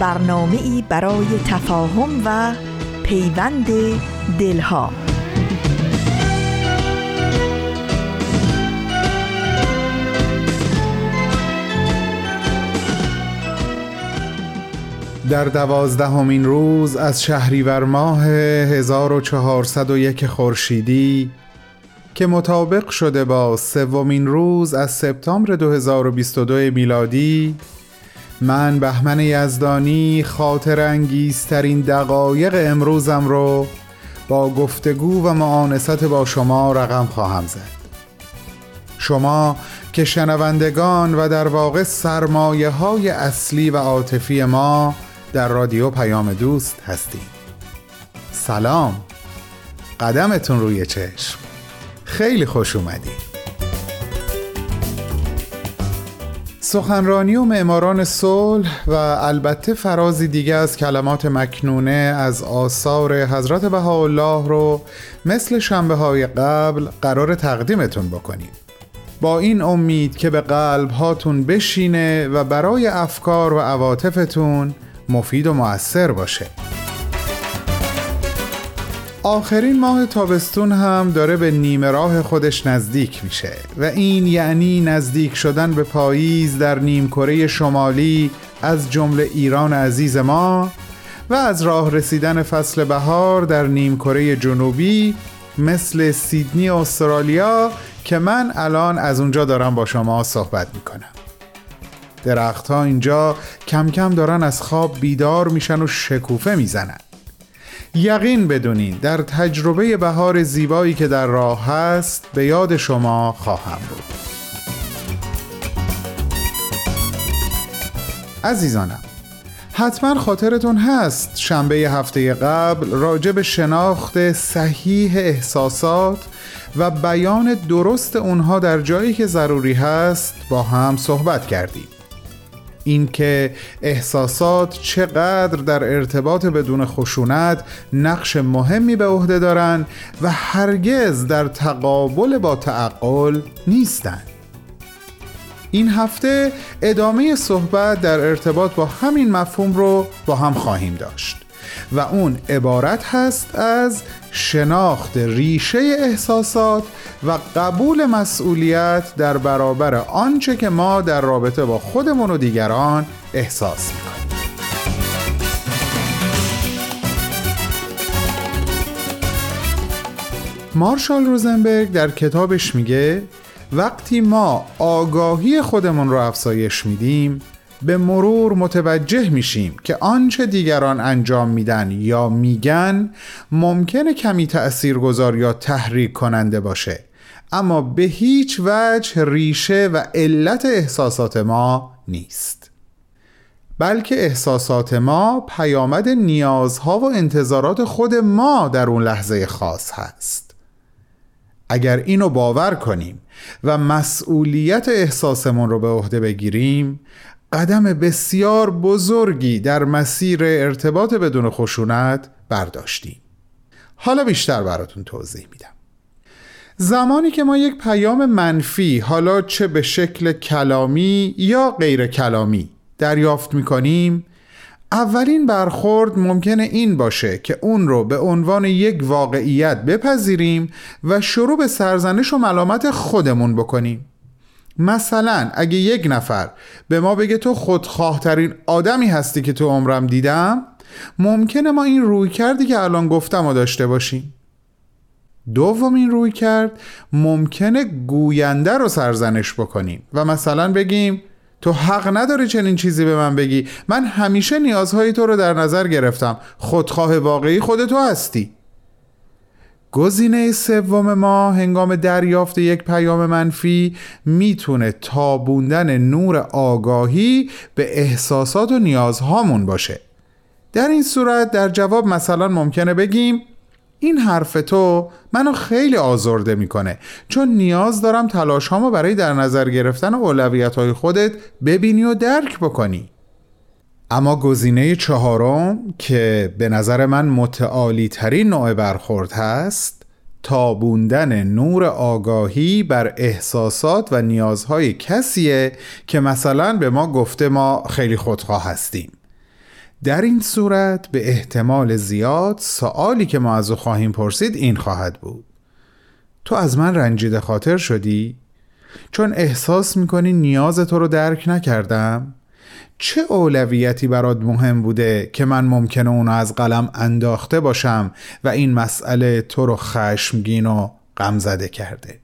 برنامه ای برای تفاهم و پیوند دلها. در دوازدهمین روز از شهریور ماه 1401 خورشیدی که مطابق شده با سومین روز از سپتامبر 2022 میلادی من بهمن یزدانی خاطر انگیزترین دقایق امروزم رو با گفتگو و معانست با شما رقم خواهم زد. شما که شنوندگان و در واقع سرمایه های اصلی و عاطفی ما در رادیو پیام دوست هستید سلام. قدمتون روی چشم. خیلی خوش اومدید. سخنرانی و معماران صلح و البته فرازی دیگه از کلمات مکنونه از آثار حضرت بهاءالله رو مثل شنبه های قبل قرار تقدیمتون بکنیم. با این امید که به قلب هاتون بشینه و برای افکار و عواطفتون مفید و مؤثر باشه. آخرین ماه تابستون هم داره به نیمه راه خودش نزدیک میشه و این یعنی نزدیک شدن به پاییز در نیمکره شمالی از جمله ایران عزیز ما و از راه رسیدن فصل بهار در نیمکره جنوبی مثل سیدنی استرالیا که من الان از اونجا دارم با شما صحبت می‌کنم. درختها اینجا کم کم دارن از خواب بیدار میشن و شکوفه می‌زنن. یقین بدونین در تجربه بهار زیبایی که در راه هست به یاد شما خواهم بود. عزیزانم حتما خاطرتون هست شنبه هفته قبل راجع به شناخت صحیح احساسات و بیان درست اونها در جایی که ضروری هست با هم صحبت کردیم. اینکه احساسات چقدر در ارتباط بدون خشونت نقش مهمی به عهده دارند و هرگز در تقابل با تعقل نیستند. این هفته ادامه صحبت در ارتباط با همین مفهوم رو با هم خواهیم داشت. و اون عبارت هست از شناخت ریشه احساسات و قبول مسئولیت در برابر آنچه که ما در رابطه با خودمون و دیگران احساس می‌کنیم. مارشال روزنبرگ در کتابش میگه وقتی ما آگاهی خودمون رو افزایش میدیم به مرور متوجه میشیم که آنچه دیگران انجام میدن یا میگن ممکنه کمی تأثیرگذار یا تحریک کننده باشه. اما به هیچ وجه ریشه و علت احساسات ما نیست. بلکه احساسات ما پیامد نیازها و انتظارات خود ما در اون لحظه خاص هست. اگر اینو باور کنیم و مسئولیت احساسمون رو به عهده بگیریم قدم بسیار بزرگی در مسیر ارتباط بدون خشونت برداشتیم. حالا بیشتر براتون توضیح میدم. زمانی که ما یک پیام منفی حالا چه به شکل کلامی یا غیر کلامی دریافت می‌کنیم اولین برخورد ممکنه این باشه که اون رو به عنوان یک واقعیت بپذیریم و شروع به سرزنش و ملامت خودمون بکنیم. مثلا اگه یک نفر به ما بگه تو خودخواهترین آدمی هستی که تو عمرم دیدم ممکنه ما این روی کردی که الان گفتم و داشته باشیم. دومین روی کرد ممکنه گوینده رو سرزنش بکنیم و مثلا بگیم تو حق نداری چنین چیزی به من بگی. من همیشه نیازهای تو رو در نظر گرفتم. خودخواه واقعی خود تو هستی. گزینه سوم ما هنگام دریافت یک پیام منفی می‌تونه تابوندن نور آگاهی به احساسات و نیازهامون باشه. در این صورت در جواب مثلا ممکنه بگیم این حرف تو منو خیلی آزرده می‌کنه چون نیاز دارم تلاش هامو برای در نظر گرفتن اولویت های خودت ببینی و درک بکنی. اما گزینه چهارم که به نظر من متعالی ترین نوع برخورد هست تابوندن نور آگاهی بر احساسات و نیازهای کسیه که مثلا به ما گفته ما خیلی خودخواه هستیم در این صورت به احتمال زیاد سوالی که ما از او خواهیم پرسید این خواهد بود تو از من رنجیده خاطر شدی؟ چون احساس می‌کنی نیاز تو رو درک نکردم؟ چه اولویتی برات مهم بوده که من ممکنه اونو از قلم انداخته باشم و این مسئله تو رو خشمگین و غمزده کرده؟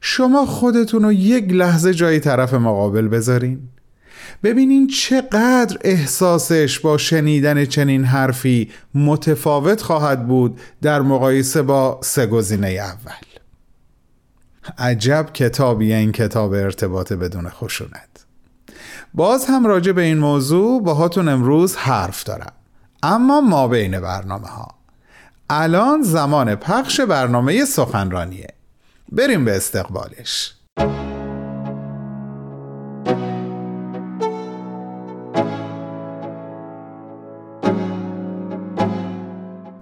شما خودتون رو یک لحظه جای طرف مقابل بذارین. ببینین چقدر احساسش با شنیدن چنین حرفی متفاوت خواهد بود در مقایسه با سه گزینه اول. عجب کتابی این کتاب ارتباط بدون خشونت. باز هم راجع به این موضوع باهاتون امروز حرف دارم. اما ما بین برنامه ها الان زمان پخش برنامه سخنرانیه. بریم به استقبالش.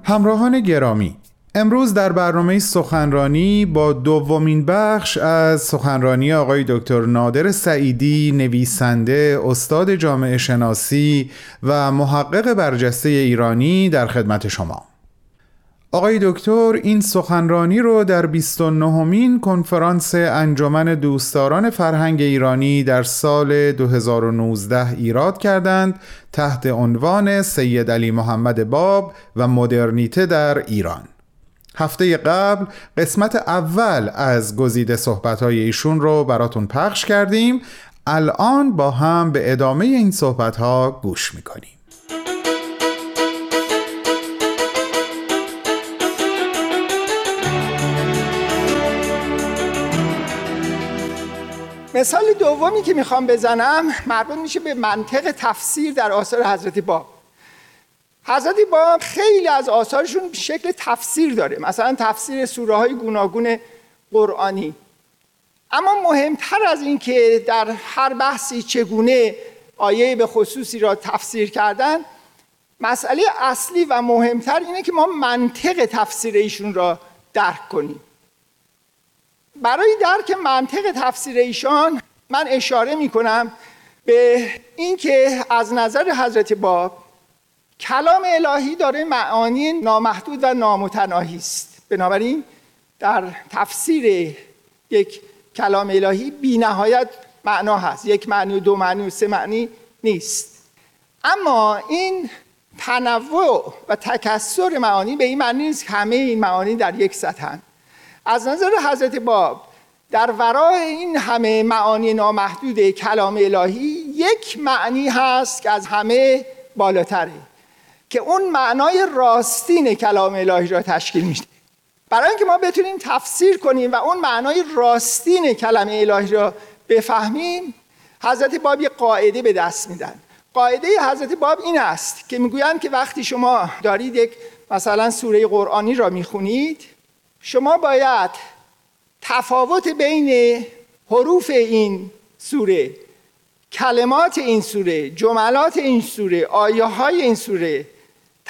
همراهان گرامی امروز در برنامه سخنرانی با دومین بخش از سخنرانی آقای دکتر نادر سعیدی نویسنده استاد جامعه شناسی و محقق برجسته ایرانی در خدمت شما. آقای دکتر این سخنرانی رو در 29 مین کنفرانس انجمن دوستداران فرهنگ ایرانی در سال 2019 ایراد کردند تحت عنوان سید علی محمد باب و مدرنیته در ایران. هفته قبل قسمت اول از گزیده صحبتهای ایشون رو براتون پخش کردیم. الان با هم به ادامه این صحبتها گوش می‌کنیم. مثال دومی که می‌خوام بزنم مربوط میشه به منطق تفسیر در آثار حضرت باب حضرت باب خیلی از آثارشون شکل تفسیر داره. مثلا تفسیر سوره های گوناگون قرآنی. اما مهمتر از این که در هر بحثی چگونه آیه به خصوصی را تفسیر کردن مسئله اصلی و مهمتر اینه که ما منطق تفسیر ایشون را درک کنیم. برای درک منطق تفسیر ایشان من اشاره می کنم به اینکه از نظر حضرت باب کلام الهی داره معانی نامحدود و نامتناهی است. بنابراین در تفسیر یک کلام الهی بی نهایت معنا هست. یک معنی و دو معنی و سه معنی نیست. اما این تنوع و تکسر معانی به این معنی نیست که همه این معانی در یک سطحن. از نظر حضرت باب در ورای این همه معانی نامحدود کلام الهی یک معنی هست که از همه بالاتره. که اون معنای راستین کلام الهی را تشکیل میده برای اینکه ما بتونیم تفسیر کنیم و اون معنای راستین کلمه الهی را بفهمیم حضرت باب یه قاعده به دست میدن. قاعده حضرت باب این است که می‌گویند که وقتی شما دارید یک مثلا سوره قرآنی را می‌خونید شما باید تفاوت بین حروف این سوره کلمات این سوره جملات این سوره آیه های این سوره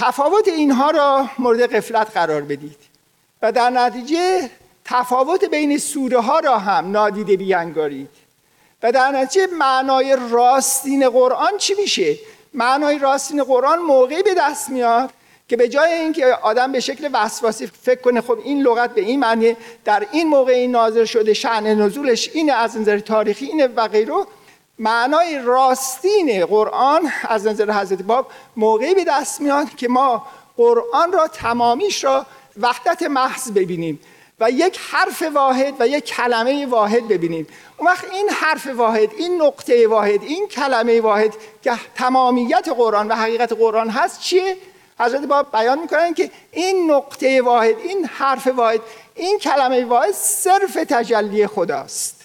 تفاوت اینها را مورد قفلت قرار بدید و در نتیجه تفاوت بین سوره ها را هم نادیده بیانگارید و در نتیجه معنای راستین قرآن چی میشه؟ معنای راستین قرآن موقعی به دست میاد که به جای اینکه آدم به شکل وسواسی فکر کنه خب این لغت به این معنی در این موقع این نازل شده شعن نزولش اینه از نظر تاریخی اینه و غیره معنای راستین قرآن از نظر حضرت باب موقعی به دست میاد که ما قرآن را تمامیش را وحدت محض ببینیم و یک حرف واحد و یک کلمه واحد ببینیم. اون وقت این حرف واحد این نقطه واحد این کلمه واحد که تمامیت قرآن و حقیقت قرآن هست چیه؟ حضرت باب بیان می‌کنن که این نقطه واحد این حرف واحد این کلمه واحد صرف تجلی خداست.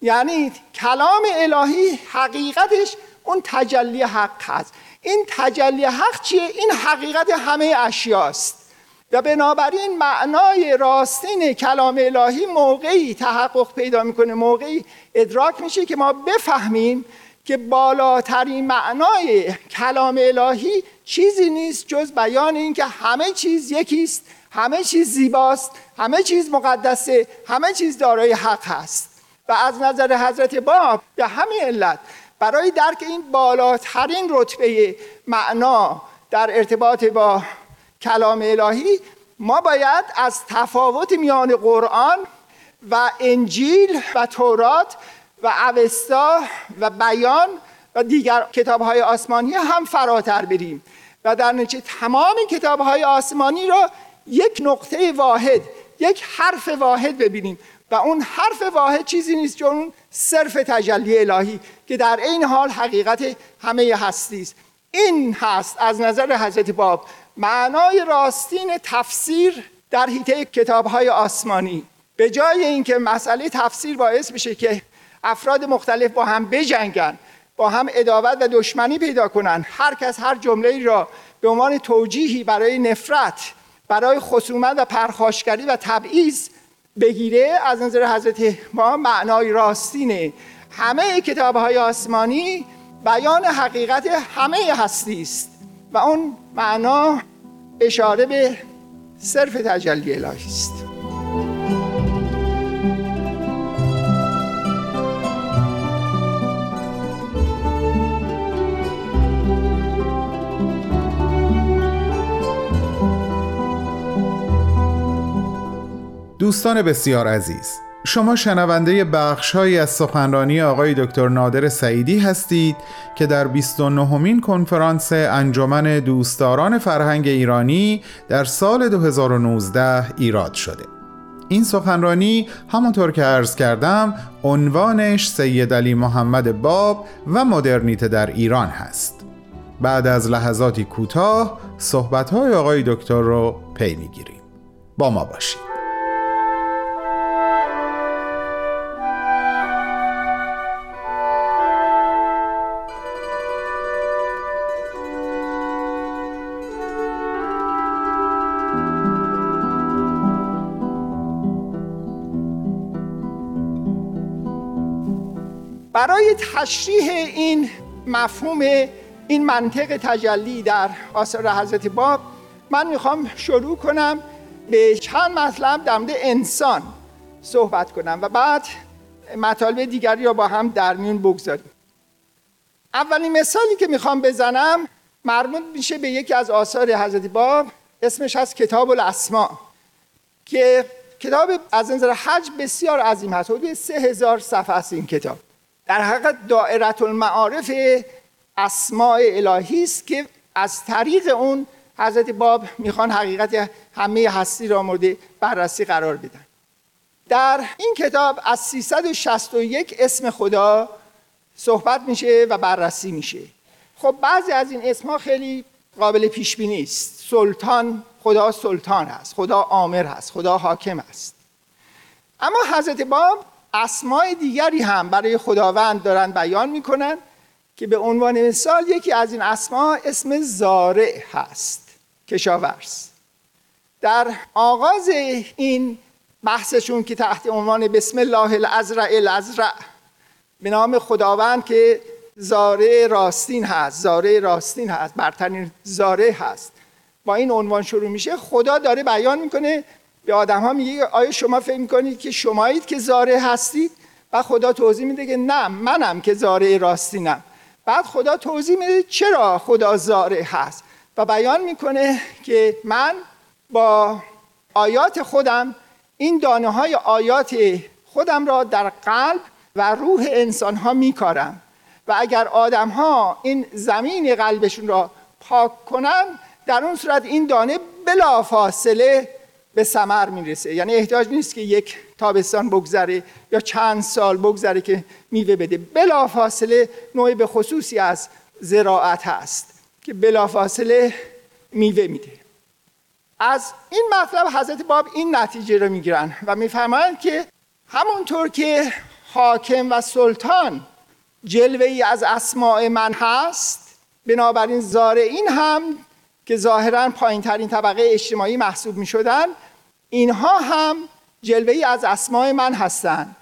یعنی کلام الهی حقیقتش اون تجلی حق هست. این تجلی حق چیه؟ این حقیقت همه اشیاست. و بنابراین معنای راستین کلام الهی موقعی تحقق پیدا می‌کنه موقعی ادراک میشه که ما بفهمیم که بالاترین معنای کلام الهی چیزی نیست جز بیان اینکه همه چیز یکیست همه چیز زیباست همه چیز مقدسه همه چیز دارای حق هست. و از نظر حضرت باب به همین علت برای درک این بالاترین رتبه معنا در ارتباط با کلام الهی ما باید از تفاوت میان قرآن و انجیل و تورات و اوستا و بیان و دیگر کتاب های آسمانی هم فراتر بریم و در نتیجه تمام کتاب های آسمانی را یک نقطه واحد یک حرف واحد ببینیم. و اون حرف واحد چیزی نیست چون اون صرف تجلی الهی که در این حال حقیقت همه هستی است. این هست از نظر حضرت باب معنای راستین تفسیر در حیطه کتاب های آسمانی. به جای اینکه مسئله تفسیر باعث بشه که افراد مختلف با هم بجنگن با هم اداوت و دشمنی پیدا کنن هر کس هر جمله را به عنوان توجیهی برای نفرت برای خصومت و پرخاشگری و تبعیض بگیره از نظر حضرت ما معنای راستینه همه کتاب های آسمانی بیان حقیقت همه هستی است و اون معنا اشاره به صرف تجلی الهی است. دوستان بسیار عزیز شما شنونده بخشهایی از سخنرانی آقای دکتر نادر سعیدی هستید که در 29 مین کنفرانس انجمن دوستداران فرهنگ ایرانی در سال 2019 ایراد شده. این سخنرانی همونطور که عرض کردم عنوانش سید علی محمد باب و مدرنیت در ایران هست. بعد از لحظاتی کوتاه صحبت‌های آقای دکتر رو پی می‌گیریم. با ما باشید. برای تشریح این مفهوم این منطق تجلی در آثار حضرت باب من می‌خوام شروع کنم به چند مطلب در انسان صحبت کنم و بعد مطالب دیگری را با هم در میون بگذاریم. اولین مثالی که می‌خوام بزنم مربوط میشه به یکی از آثار حضرت باب اسمش از کتاب الاسما که کتاب از نظر حج بسیار عظیم هست حدود سه هزار صفحه است این کتاب. در حقیقت دائرت المعارف اسماع الهی است که از طریق اون حضرت باب می‌خوان حقیقت همه هستی را مورد بررسی قرار بدن. در این کتاب از 361 اسم خدا صحبت میشه و بررسی میشه. خب بعضی از این اسمها خیلی قابل پیش بینی است. سلطان خدا سلطان هست خدا آمر هست خدا حاکم است اما حضرت باب اسمای دیگری هم برای خداوند دارن بیان می‌کنن که به عنوان مثال یکی از این اسما اسم زارع هست کشاورز. در آغاز این بحثشون که تحت عنوان بسم الله الازرع الازرع به نام خداوند که زارع راستین هست زارع راستین هست برترین زارع هست. با این عنوان شروع میشه خدا داره بیان می‌کنه به آدم ها میگه آیا شما فکر می‌کنید که شمایید که زاره هستید و خدا توضیح میده که نه منم که زاره راستینم بعد خدا توضیح میده چرا خدا زاره هست؟ و بیان می‌کنه که من با آیات خودم این دانه های آیات خودم را در قلب و روح انسان ها میکارم. و اگر آدم ها این زمین قلبشون را پاک کنن در اون صورت این دانه بلا فاصله به ثمر می‌رسه. یعنی احتیاج نیست که یک تابستان بگذره یا چند سال بگذره که میوه بده. بلافاصله نوع به خصوصی از زراعت هست که بلافاصله میوه میده. از این مطلب حضرت باب این نتیجه رو می‌گیرن و میفرمایند که همونطور که حاکم و سلطان جلوه ای از اسماع من هست بنابراین زارعین هم که ظاهرا پایین ترین طبقه اجتماعی محسوب می شدن اینها هم جلوه ای از اسماع من هستند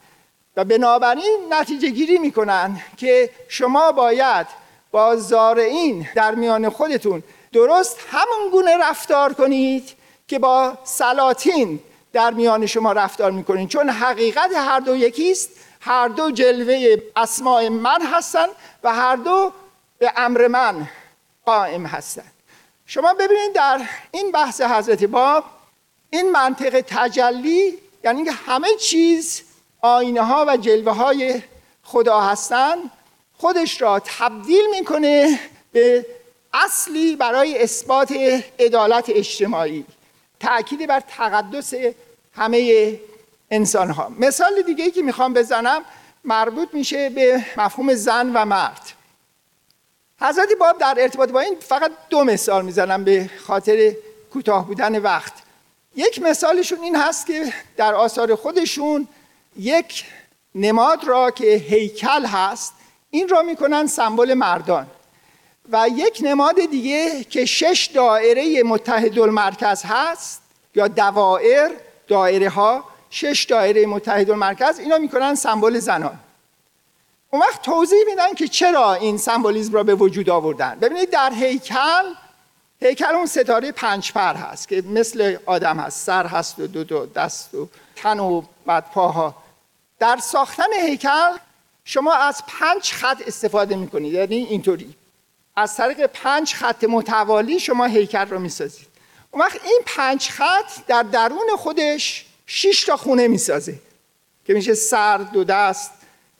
و بنابراین نتیجه گیری می کنن که شما باید با زارعین در میان خودتون درست همون گونه رفتار کنید که با سلاطین در میان شما رفتار می‌کنید. چون حقیقت هر دو یکیست هر دو جلوه اسماع من هستند و هر دو به امر من قائم هستند. شما ببینید در این بحث حضرت باب این منطق تجلی یعنی که همه چیز آینه ها و جلوه های خدا هستند خودش را تبدیل می‌کنه به اصلی برای اثبات عدالت اجتماعی تأکید بر تقدس همه انسان ها مثال دیگه ای که می‌خوام بزنم مربوط میشه به مفهوم زن و مرد. حضرت باب در ارتباط با این فقط دو مثال می‌زنم به خاطر کوتاه بودن وقت. یک مثالشون این هست که در آثار خودشون یک نماد را که هیکل هست این را می‌کنن سمبل مردان. و یک نماد دیگه که شش دایره متحد المرکز هست یا دوائر دایره ها شش دایره متحد المرکز اینا می‌کنن سمبل زنان. اون وقت توضیح میدن که چرا این سمبولیزم را به وجود آوردن. ببینید در هیکل هیکل اون ستاره پنج پر هست که مثل آدم هست سر هست و دو دو دست و تن و بعد پاها در ساختن هیکل شما از پنج خط استفاده می‌کنید یعنی اینطوری. از طریق پنج خط متوالی شما هیکل رو می‌سازید. اون وقت این پنج خط در درون خودش شش تا خونه می‌سازه که میشه سر دو دست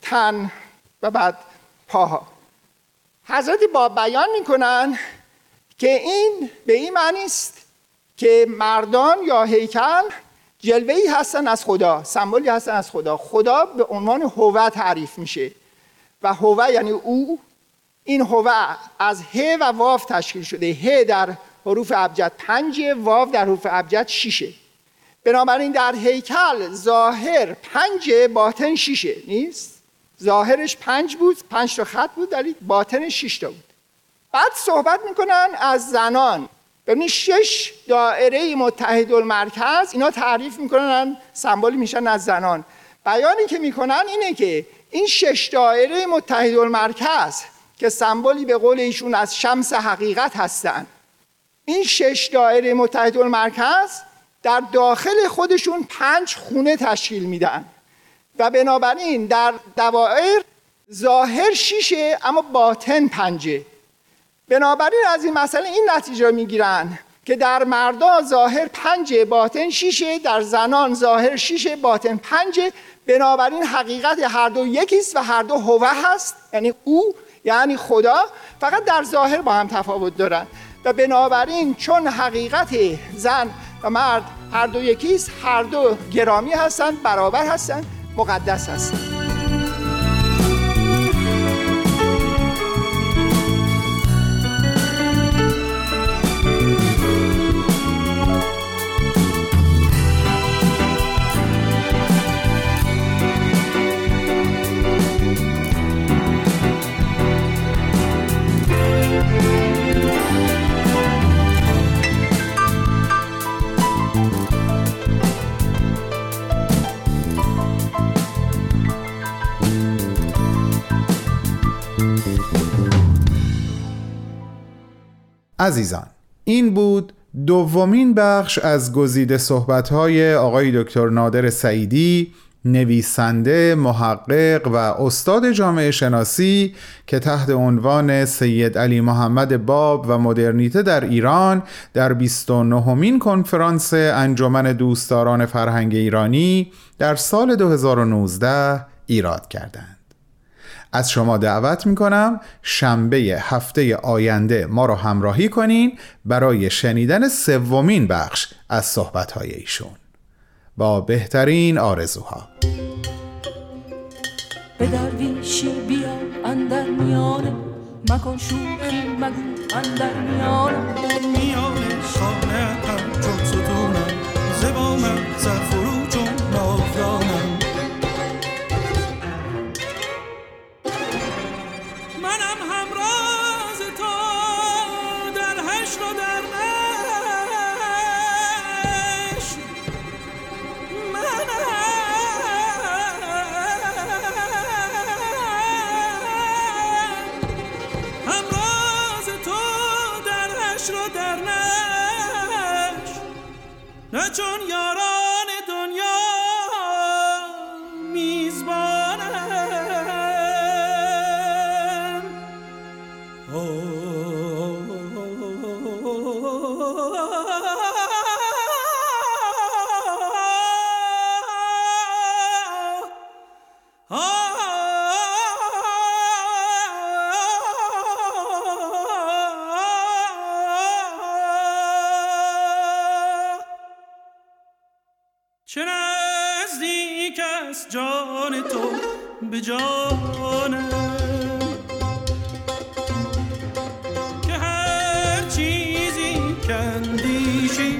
تن و بعد پاها حضرت با بیان می‌کنن که این به این معنی است که مردان یا هیکل جلوه ای هستن از خدا سمبولی هستن از خدا. خدا به عنوان هوه تعریف میشه و هوه یعنی او. این هوه از ه و واف تشکیل شده. ه در حروف ابجد پنج واو در حروف ابجد شیشه بنابراین در هیکل ظاهر پنج باطن شیشه نیست؟ ظاهرش پنج بود پنج تا خط بود در باطن شیش تا بود. بعد صحبت می‌کنن از زنان. ببینید شش دائره متحد المرکز اینا تعریف می‌کنن سمبولی میشن از زنان. بیانی که می‌کنن اینه که این شش دائره متحد المرکز که سمبولی به قول ایشون از شمس حقیقت هستند این شش دایره متحد المرکز در داخل خودشون پنج خونه تشکیل میدن. و بنابراین در دوائر ظاهر شیشه اما باطن پنجه. بنابراین از این مسئله این نتیجه می‌گیرن که در مردا ظاهر پنجه باطن شیشه در زنان ظاهر شیشه باطن پنجه بنابراین حقیقت هر دو یکیست و هر دو هوه هست. یعنی او یعنی خدا فقط در ظاهر با هم تفاوت دارن. و بنابراین چون حقیقت زن و مرد هر دو یکیست هر دو گرامی هستند برابر هستند مقدس هستند عزیزان این بود دومین بخش از گزیده صحبت‌های آقای دکتر نادر سعیدی نویسنده، محقق و استاد جامعه شناسی که تحت عنوان سید علی محمد باب و مدرنیته در ایران در 29 مین کنفرانس انجمن دوستداران فرهنگ ایرانی در سال 2019 ایراد کردند. از شما دعوت می‌کنم شنبه هفته آینده ما را همراهی کنین برای شنیدن سومین بخش از صحبتهای ایشون. با بهترین آرزوها. به درویشی بیا اندر میانه مکن شوخی مگو اندر میانم میان خانه چیزی کندیشی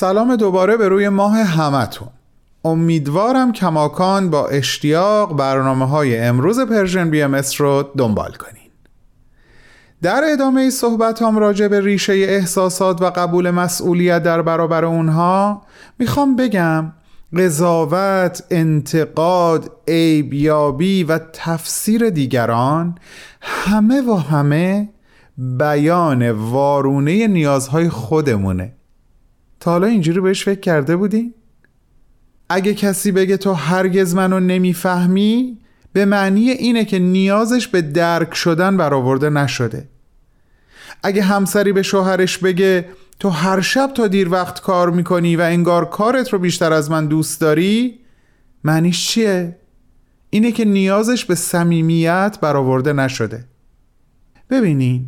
سلام دوباره به روی ماه همتون. امیدوارم کماکان با اشتیاق برنامه های امروز Persian BMS رو دنبال کنین. در ادامه صحبت هم راجع به ریشه احساسات و قبول مسئولیت در برابر اونها می‌خوام بگم قضاوت، انتقاد، عیب‌یابی و تفسیر دیگران همه و همه بیان وارونه نیازهای خودمونه. تا حالا اینجوری بهش فکر کرده بودی؟ اگه کسی بگه تو هرگز منو نمی‌فهمی به معنی اینه که نیازش به درک شدن برآورده نشده اگه همسری به شوهرش بگه تو هر شب تا دیر وقت کار می‌کنی و انگار کارت رو بیشتر از من دوست داری معنیش چیه؟ اینه که نیازش به صمیمیت برآورده نشده ببینین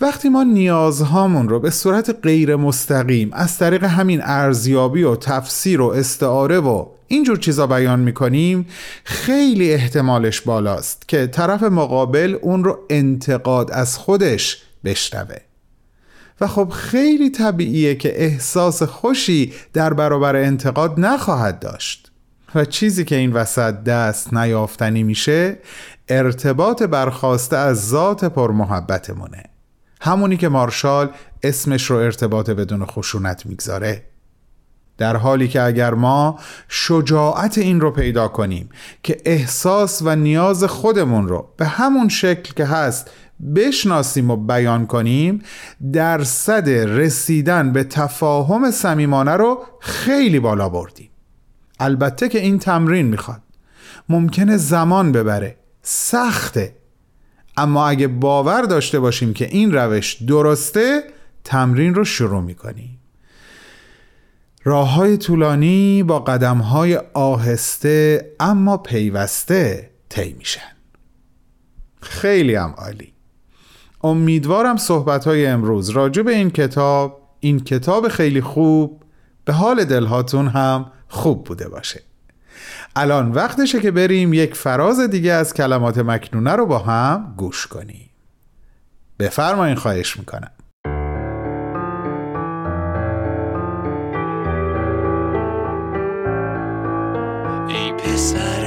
وقتی ما نیازهامون رو به صورت غیر مستقیم از طریق همین ارزیابی و تفسیر و استعاره و اینجور چیزا بیان می‌کنیم خیلی احتمالش بالاست که طرف مقابل اون رو انتقاد از خودش بشنوه. و خب خیلی طبیعیه که احساس خوشی در برابر انتقاد نخواهد داشت. و چیزی که این وسط دست نیافتنی میشه ارتباط برخواسته از ذات پرمحبتمونه. همونی که مارشال اسمش رو ارتباط بدون خشونت می‌گذاره. در حالی که اگر ما شجاعت این رو پیدا کنیم که احساس و نیاز خودمون رو به همون شکل که هست بشناسیم و بیان کنیم درصد رسیدن به تفاهم صمیمانه رو خیلی بالا بردیم. البته که این تمرین می‌خواد. ممکنه زمان ببره. سخته. اما اگه باور داشته باشیم که این روش درسته تمرین رو شروع می‌کنیم. راه های طولانی با قدم های آهسته اما پیوسته طی میشن. خیلی هم عالی. امیدوارم صحبت های امروز راجع به این کتاب این کتاب خیلی خوب به حال دلهاتون هم خوب بوده باشه. الان وقتشه که بریم یک فراز دیگه از کلمات مکنونه رو با هم گوش کنیم. بفرمایین خواهش می‌کنم. ای پسر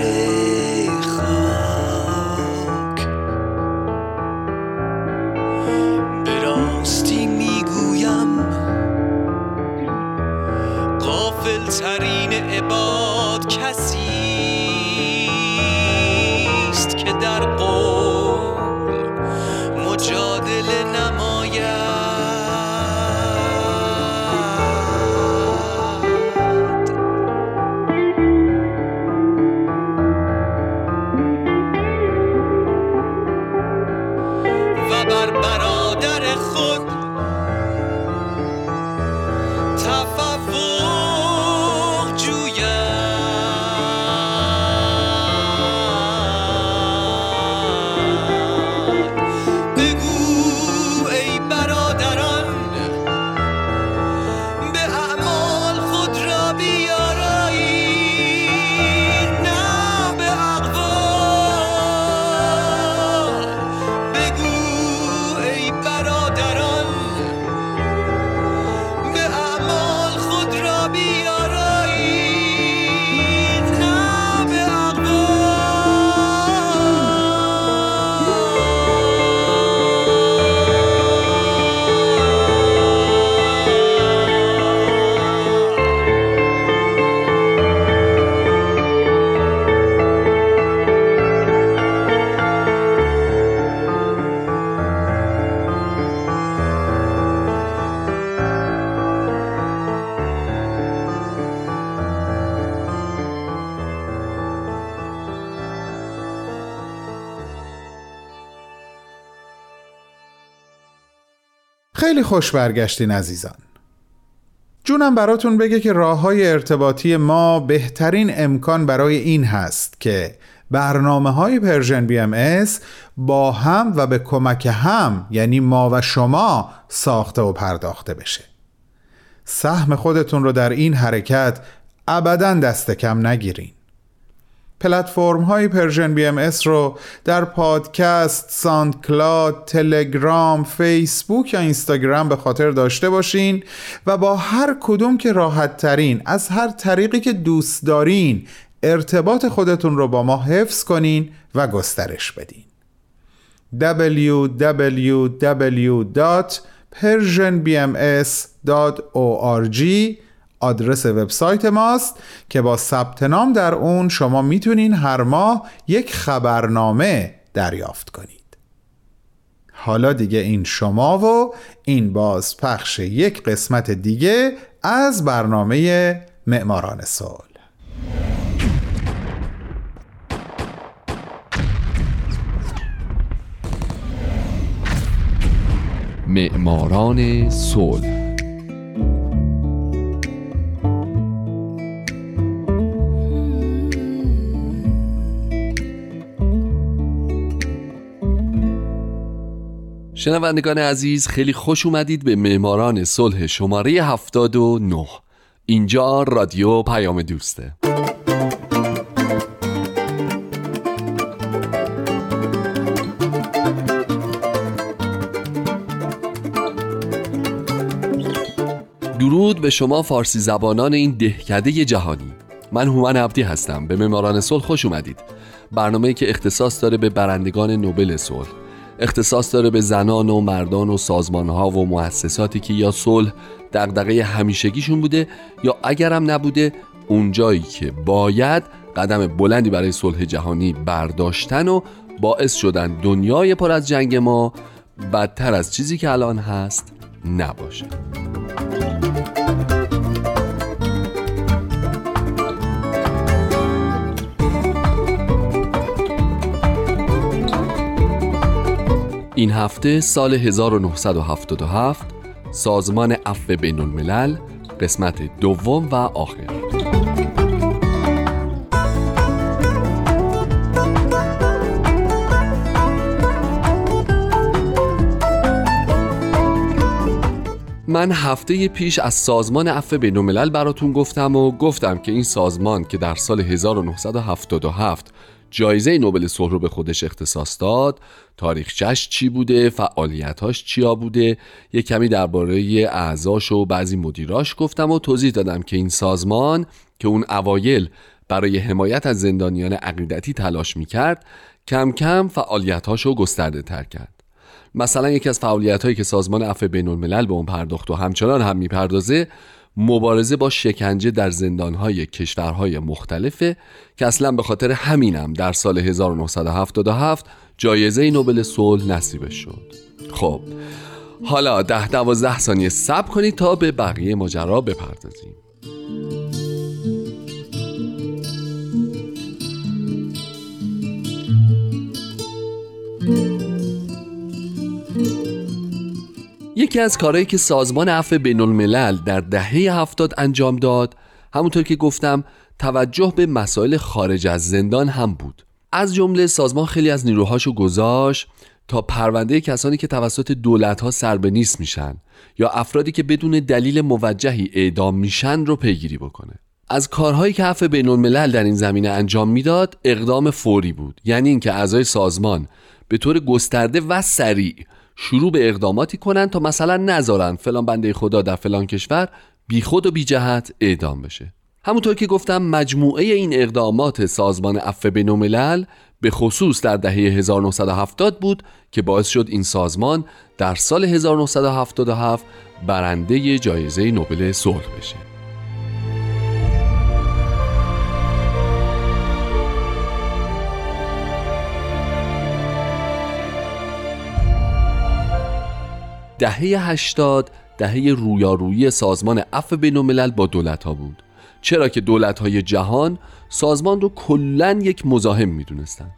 خوش برگشتین عزیزان. جونم براتون بگه که راه های ارتباطی ما بهترین امکان برای این هست که برنامه های Persian BMS با هم و به کمک هم یعنی ما و شما ساخته و پرداخته بشه. سهم خودتون رو در این حرکت ابدا دست کم نگیرین. پلتفرم های Persian BMS رو در پادکست، SoundCloud، تلگرام، فیسبوک یا اینستاگرام به خاطر داشته باشین و با هر کدوم که راحت ترین از هر طریقی که دوست دارین ارتباط خودتون رو با ما حفظ کنین و گسترش بدین. www.persianbms.org آدرس وبسایت ماست که با ثبت نام در اون شما می‌تونین هر ماه یک خبرنامه دریافت کنید. حالا دیگه این شما و این باز پخش یک قسمت دیگه از برنامه معماران صلح. معماران صلح. شنوندگان عزیز خیلی خوش اومدید به معماران صلح شماره 79 اینجا رادیو پیام دوسته. درود به شما فارسی زبانان این دهکده جهانی. من هومن عبدی هستم. به معماران صلح خوش اومدید. برنامه که اختصاص داره به برندگان نوبل صلح. اختصاص داره به زنان و مردان و سازمانها و مؤسساتی که یا صلح دغدغه همیشگیشون بوده یا اگرم نبوده اونجایی که باید قدم بلندی برای صلح جهانی برداشتن و باعث شدن دنیای پر از جنگ ما بدتر از چیزی که الان هست نباشه. این هفته سال 1977 سازمان عفو بین الملل قسمت دوم و آخر. من هفته پیش از سازمان عفو بین الملل براتون گفتم و گفتم که این سازمان که در سال 1977 جایزه نوبل صلح رو به خودش اختصاص داد. تاریخچش چی بوده؟ فعالیتاش چیا بوده؟ یه کمی درباره اعضاش و بعضی مدیراش گفتم و توضیح دادم که این سازمان که اون اوایل برای حمایت از زندانیان عقیدتی تلاش می‌کرد کم کم فعالیتاش رو گسترده تر کرد. مثلا یکی از فعالیت هایی که سازمان عفو بین الملل به اون پرداخت و همچنان هم می‌پردازه مبارزه با شکنجه در زندانهای کشورهای مختلفه که اصلا به خاطر همینم در سال 1977 جایزه نوبل صلح نصیبش شد. خب حالا ده دوازده ثانیه صبر کنید تا به بقیه ماجرا بپردازیم. یکی از کارهایی که سازمان عفو بین الملل در دهه هفتاد انجام داد همونطور که گفتم توجه به مسائل خارج از زندان هم بود. از جمله سازمان خیلی از نیروهاشو گذاشت تا پرونده کسانی که توسط دولت ها سر به نیست میشن یا افرادی که بدون دلیل موجهی اعدام میشن رو پیگیری بکنه. از کارهایی که عفو بین الملل در این زمینه انجام می‌داد اقدام فوری بود. یعنی اینکه اعضای سازمان به طور گسترده و سریع شروع به اقداماتی کنند تا مثلا نذارن فلان بنده خدا در فلان کشور بیخود و بی جهت اعدام بشه. همونطور که گفتم مجموعه این اقدامات سازمان عفو بین به خصوص در دهه 1970 بود که باعث شد این سازمان در سال 1977 برنده جایزه نوبل صلح بشه. دهه 80 دهه رویارویی سازمان عفو بین الملل با دولت ها بود. چرا که دولت های جهان سازمان رو کلا یک مزاحم می‌دونستن.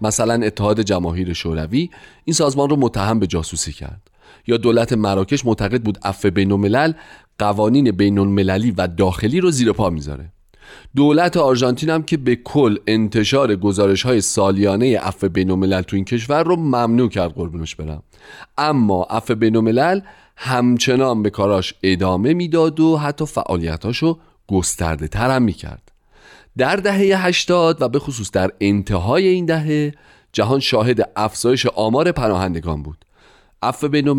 مثلا اتحاد جماهیر شوروی این سازمان رو متهم به جاسوسی کرد. یا دولت مراکش معتقد بود عفو بین الملل قوانین بین المللی و داخلی رو زیر پا می‌ذاره. دولت آرژانتین هم که به کل انتشار گزارش های سالیانه عفو بین تو این کشور رو ممنوع کرد قربونش برم. اما عفو بین همچنان به کاراش ادامه می‌داد و حتی فعالیتاشو گسترده تر هم می‌کرد. در دهه 80 و به خصوص در انتهای این دهه جهان شاهد افزایش آمار پناهندگان بود. عفو بین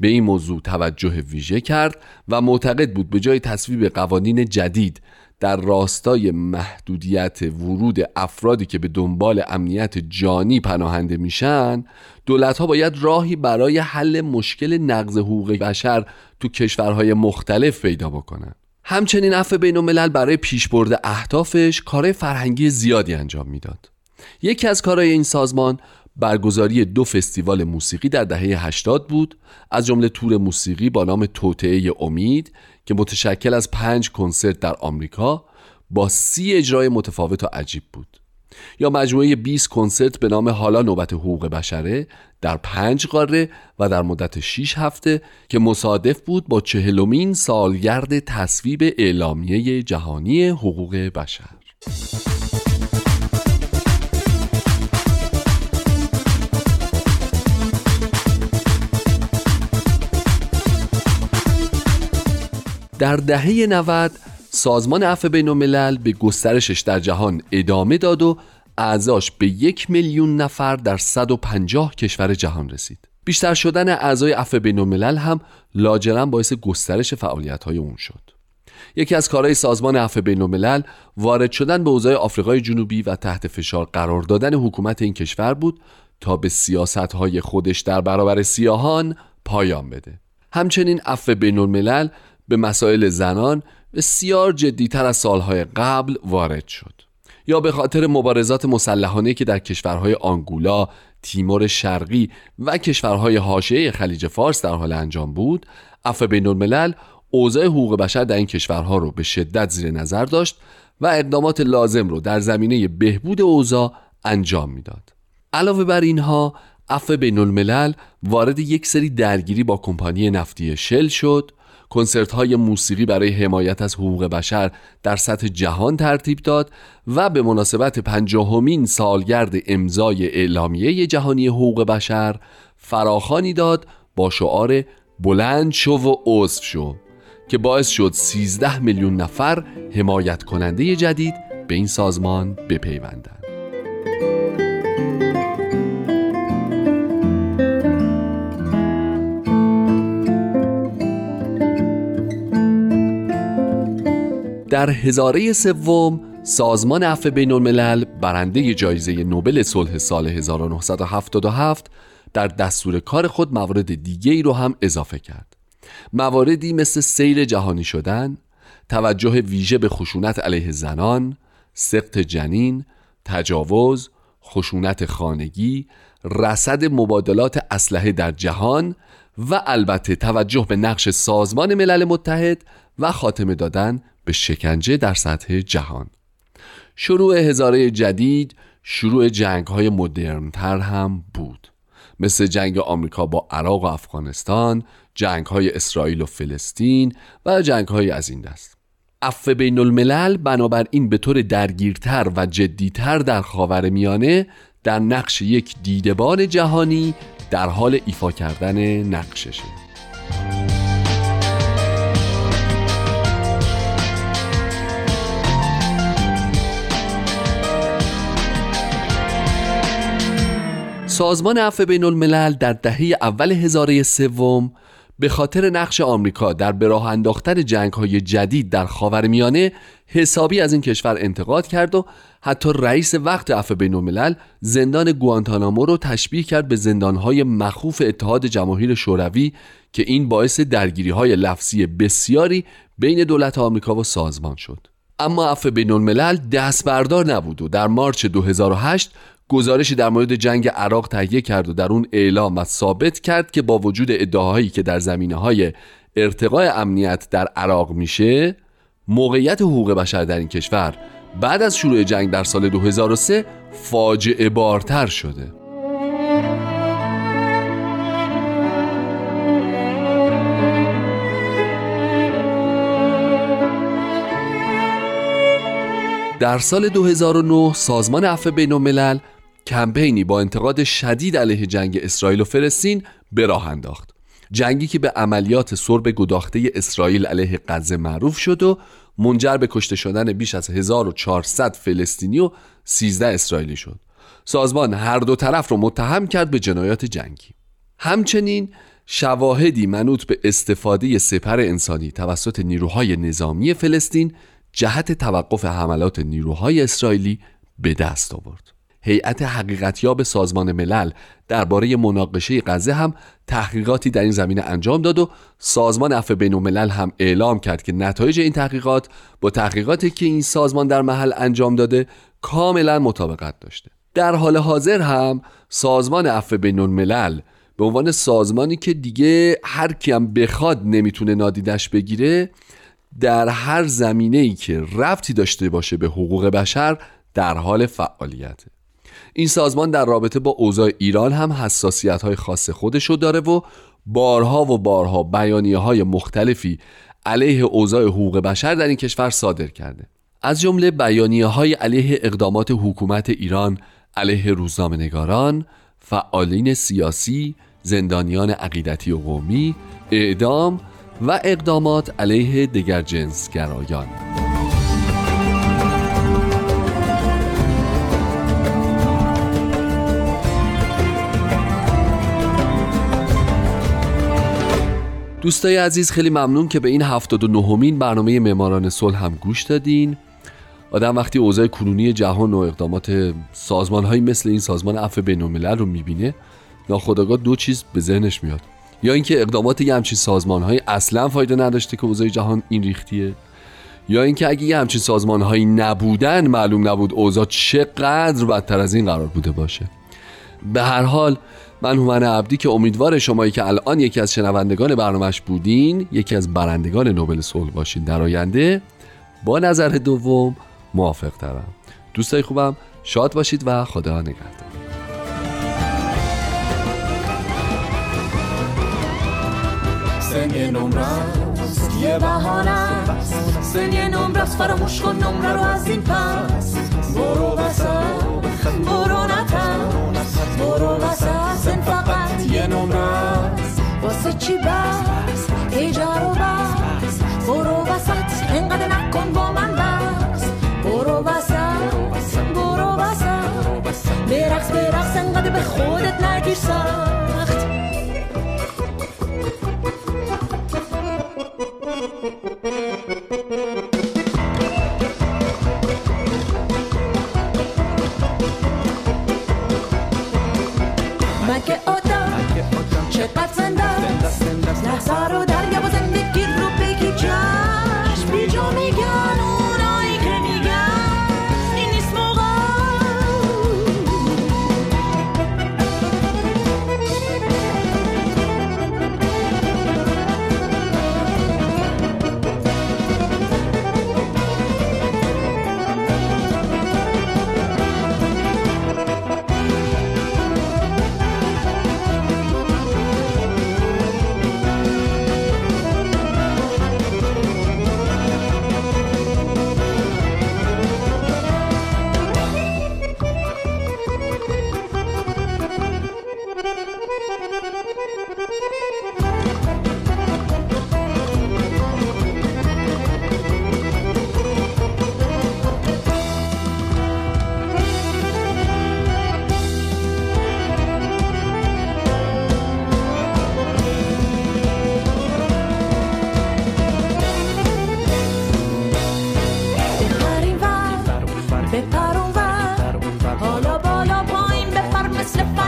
به این موضوع توجه ویژه کرد و معتقد بود به جای تصویب قوانین جدید در راستای محدودیت ورود افرادی که به دنبال امنیت جانی پناهنده میشن دولت ها باید راهی برای حل مشکل نقض حقوق بشر تو کشورهای مختلف پیدا بکنن. همچنین عفو بین الملل برای پیشبرد اهدافش کارهای فرهنگی زیادی انجام می‌داد. یکی از کارهای این سازمان برگزاری دو فستیوال موسیقی در دهه 80 بود از جمله تور موسیقی با نام توطعه امید که متشکل از پنج کنسرت در آمریکا با سی اجرای متفاوت و عجیب بود. یا مجموعه 20 کنسرت به نام حالا نوبت حقوق بشره در پنج قاره و در مدت 6 هفته که مصادف بود با چهلمین سالگرد تصویب اعلامیه جهانی حقوق بشر. در دهه 90 سازمان عفو بین الملل به گسترشش در جهان ادامه داد و اعضاش به یک میلیون نفر در 150 کشور جهان رسید. بیشتر شدن اعضای عفو بین الملل هم لاجرم باعث گسترش فعالیت های اون شد. یکی از کارهای سازمان عفو بین الملل وارد شدن به اوضاع آفریقای جنوبی و تحت فشار قرار دادن حکومت این کشور بود تا به سیاستهای خودش در برابر سیاهان پایان بده. همچنین عفو بین الملل به مسائل زنان بسیار جدیتر از سالهای قبل وارد شد یا به خاطر مبارزات مسلحانه که در کشورهای آنگولا، تیمور شرقی و کشورهای حاشیه خلیج فارس در حال انجام بود عفو بین الملل اوضاع حقوق بشر در این کشورها رو به شدت زیر نظر داشت و اقدامات لازم رو در زمینه بهبود اوضاع انجام می‌داد. علاوه بر اینها عفو بین الملل وارد یک سری درگیری با کمپانی نفتی شل شد کنسرت های موسیقی برای حمایت از حقوق بشر در سطح جهان ترتیب داد و به مناسبت پنجاهمین سالگرد امضای اعلامیه جهانی حقوق بشر فراخانی داد با شعار بلند شو و عضو شو که باعث شد 13 میلیون نفر حمایت کننده جدید به این سازمان بپیوندند. در هزاره سوم سازمان عفو بین الملل برنده جایزه نوبل صلح سال 1977 در دستور کار خود موارد دیگه ای رو هم اضافه کرد. مواردی مثل سیر جهانی شدن توجه ویژه به خشونت علیه زنان سقط جنین تجاوز خشونت خانگی رصد مبادلات اسلحه در جهان و البته توجه به نقش سازمان ملل متحد و خاتمه دادن به شکنجه در سطح جهان. شروع هزاره جدید شروع جنگ های مدرنتر هم بود. مثل جنگ آمریکا با عراق و افغانستان جنگ های اسرائیل و فلسطین و جنگ های از این دست. عفو بین الملل بنابراین به طور درگیرتر و جدیتر در خاور میانه در نقش یک دیدبان جهانی در حال ایفا کردن نقششه. سازمان عفو بین الملل در دهه اول هزاره سوم به خاطر نقش آمریکا در به راه انداختن جنگ های جدید در خاورمیانه حسابی از این کشور انتقاد کرد و حتی رئیس وقت عفو بین الملل زندان گوانتانامو رو تشبیه کرد به زندانهای مخوف اتحاد جماهیر شوروی که این باعث درگیری های لفظی بسیاری بین دولت آمریکا و سازمان شد. اما عفو بین الملل دست بردار نبود و در مارچ 2008 گزارشی در مورد جنگ عراق تهیه کرد و در اون اعلام و ثابت کرد که با وجود ادعاهایی که در زمینه های ارتقای امنیت در عراق میشه موقعیت حقوق بشر در این کشور بعد از شروع جنگ در سال 2003 فاجعه بارتر شده. در سال 2009 سازمان عفو بین الملل کمپینی با انتقاد شدید علیه جنگ اسرائیل و فلسطین به راه انداخت. جنگی که به عملیات سرب گداخته اسرائیل علیه غزه معروف شد و منجر به کشته شدن بیش از 1400 فلسطینی و 13 اسرائیلی شد. سازمان هر دو طرف را متهم کرد به جنایات جنگی. همچنین شواهدی منوط به استفاده سپر انسانی توسط نیروهای نظامی فلسطین جهت توقف حملات نیروهای اسرائیلی به دست آورد. هیئت حقیقتیاب سازمان ملل درباره مناقشه غزه هم تحقیقاتی در این زمینه انجام داد و سازمان عفو بین الملل هم اعلام کرد که نتایج این تحقیقات با تحقیقاتی که این سازمان در محل انجام داده کاملا مطابقت داشته. در حال حاضر هم سازمان عفو بین الملل به عنوان سازمانی که دیگه هر کیم بخواد نمی‌تونه نادیدش بگیره در هر زمینه ای که رفتی داشته باشه به حقوق بشر در حال فعالیته. این سازمان در رابطه با اوضاع ایران هم حساسیت های خاص خودشو داره و بارها و بارها بیانیه های مختلفی علیه اوضاع حقوق بشر در این کشور صادر کرده. از جمله بیانیه های علیه اقدامات حکومت ایران علیه روزنامه نگاران، فعالین سیاسی، زندانیان عقیدتی و قومی، اعدام و اقدامات علیه دیگر دوستای عزیز خیلی ممنون که به این 79 مین برنامه معماران صلح هم گوش دادین. آدم وقتی اوضاع کنونی جهان و اقدامات سازمان های مثل این سازمان عفو بین رو می‌بینه ناخودآگاه دو چیز به ذهنش میاد. یا اینکه اقدامات یه همچین سازمان های اصلا فایده نداشته که اوضاع جهان این ریختیه یا اینکه اگه یه همچین سازمان هایی نبودن معلوم نبود اوضاع چقدر بدتر از این قرار بوده باشه. به هر حال من هومن عبدی که امیدوار شمایی که الان یکی از شنوندگان برنامهش بودین یکی از برندگان نوبل صلح باشین. در آینده با نظر دوم موافق ترم دوستای خوبم شاد باشید و خدا نگهدار. سن نمره است یه بهانه است. سن نمره است فراموش کن نمره رو از این پس. برو وسط برو نترس برو وسط سن فقط یه نمره واسه چی بس ایجار و بس برو وسط انقدر نکن با من بس برو وسط برو وسط برقص برقص انقدر به خودت نگیر سخت بپر مثل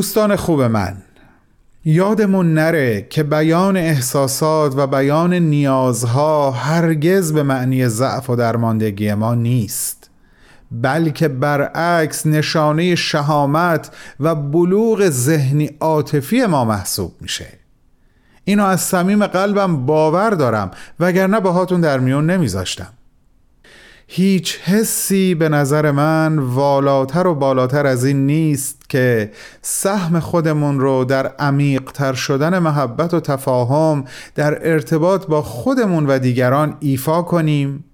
دوستان خوب من یادمون نره که بیان احساسات و بیان نیازها هرگز به معنی ضعف و درماندگی ما نیست بلکه برعکس نشانه شهامت و بلوغ ذهنی عاطفی ما محسوب میشه. اینو از صمیم قلبم باور دارم وگرنه باهاتون در میون نمیذاشتم. هیچ حسی به نظر من والاتر و بالاتر از این نیست که سهم خودمون رو در عمیقتر شدن محبت و تفاهم در ارتباط با خودمون و دیگران ایفا کنیم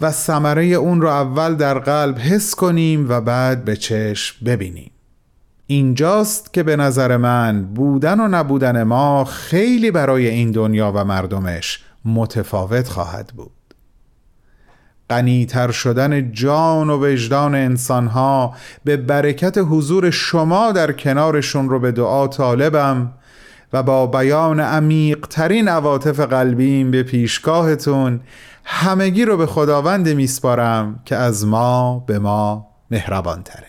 و ثمره اون رو اول در قلب حس کنیم و بعد به چشم ببینیم. اینجاست که به نظر من بودن و نبودن ما خیلی برای این دنیا و مردمش متفاوت خواهد بود. غنیتر شدن جان و وجدان انسانها به برکت حضور شما در کنارشون رو به دعا طالبم و با بیان عمیق ترین عواطف قلبیم به پیشگاهتون همگی رو به خداوند میسپارم که از ما به ما مهربان تره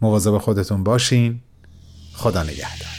مواظب خودتون باشین. خدا نگهدار.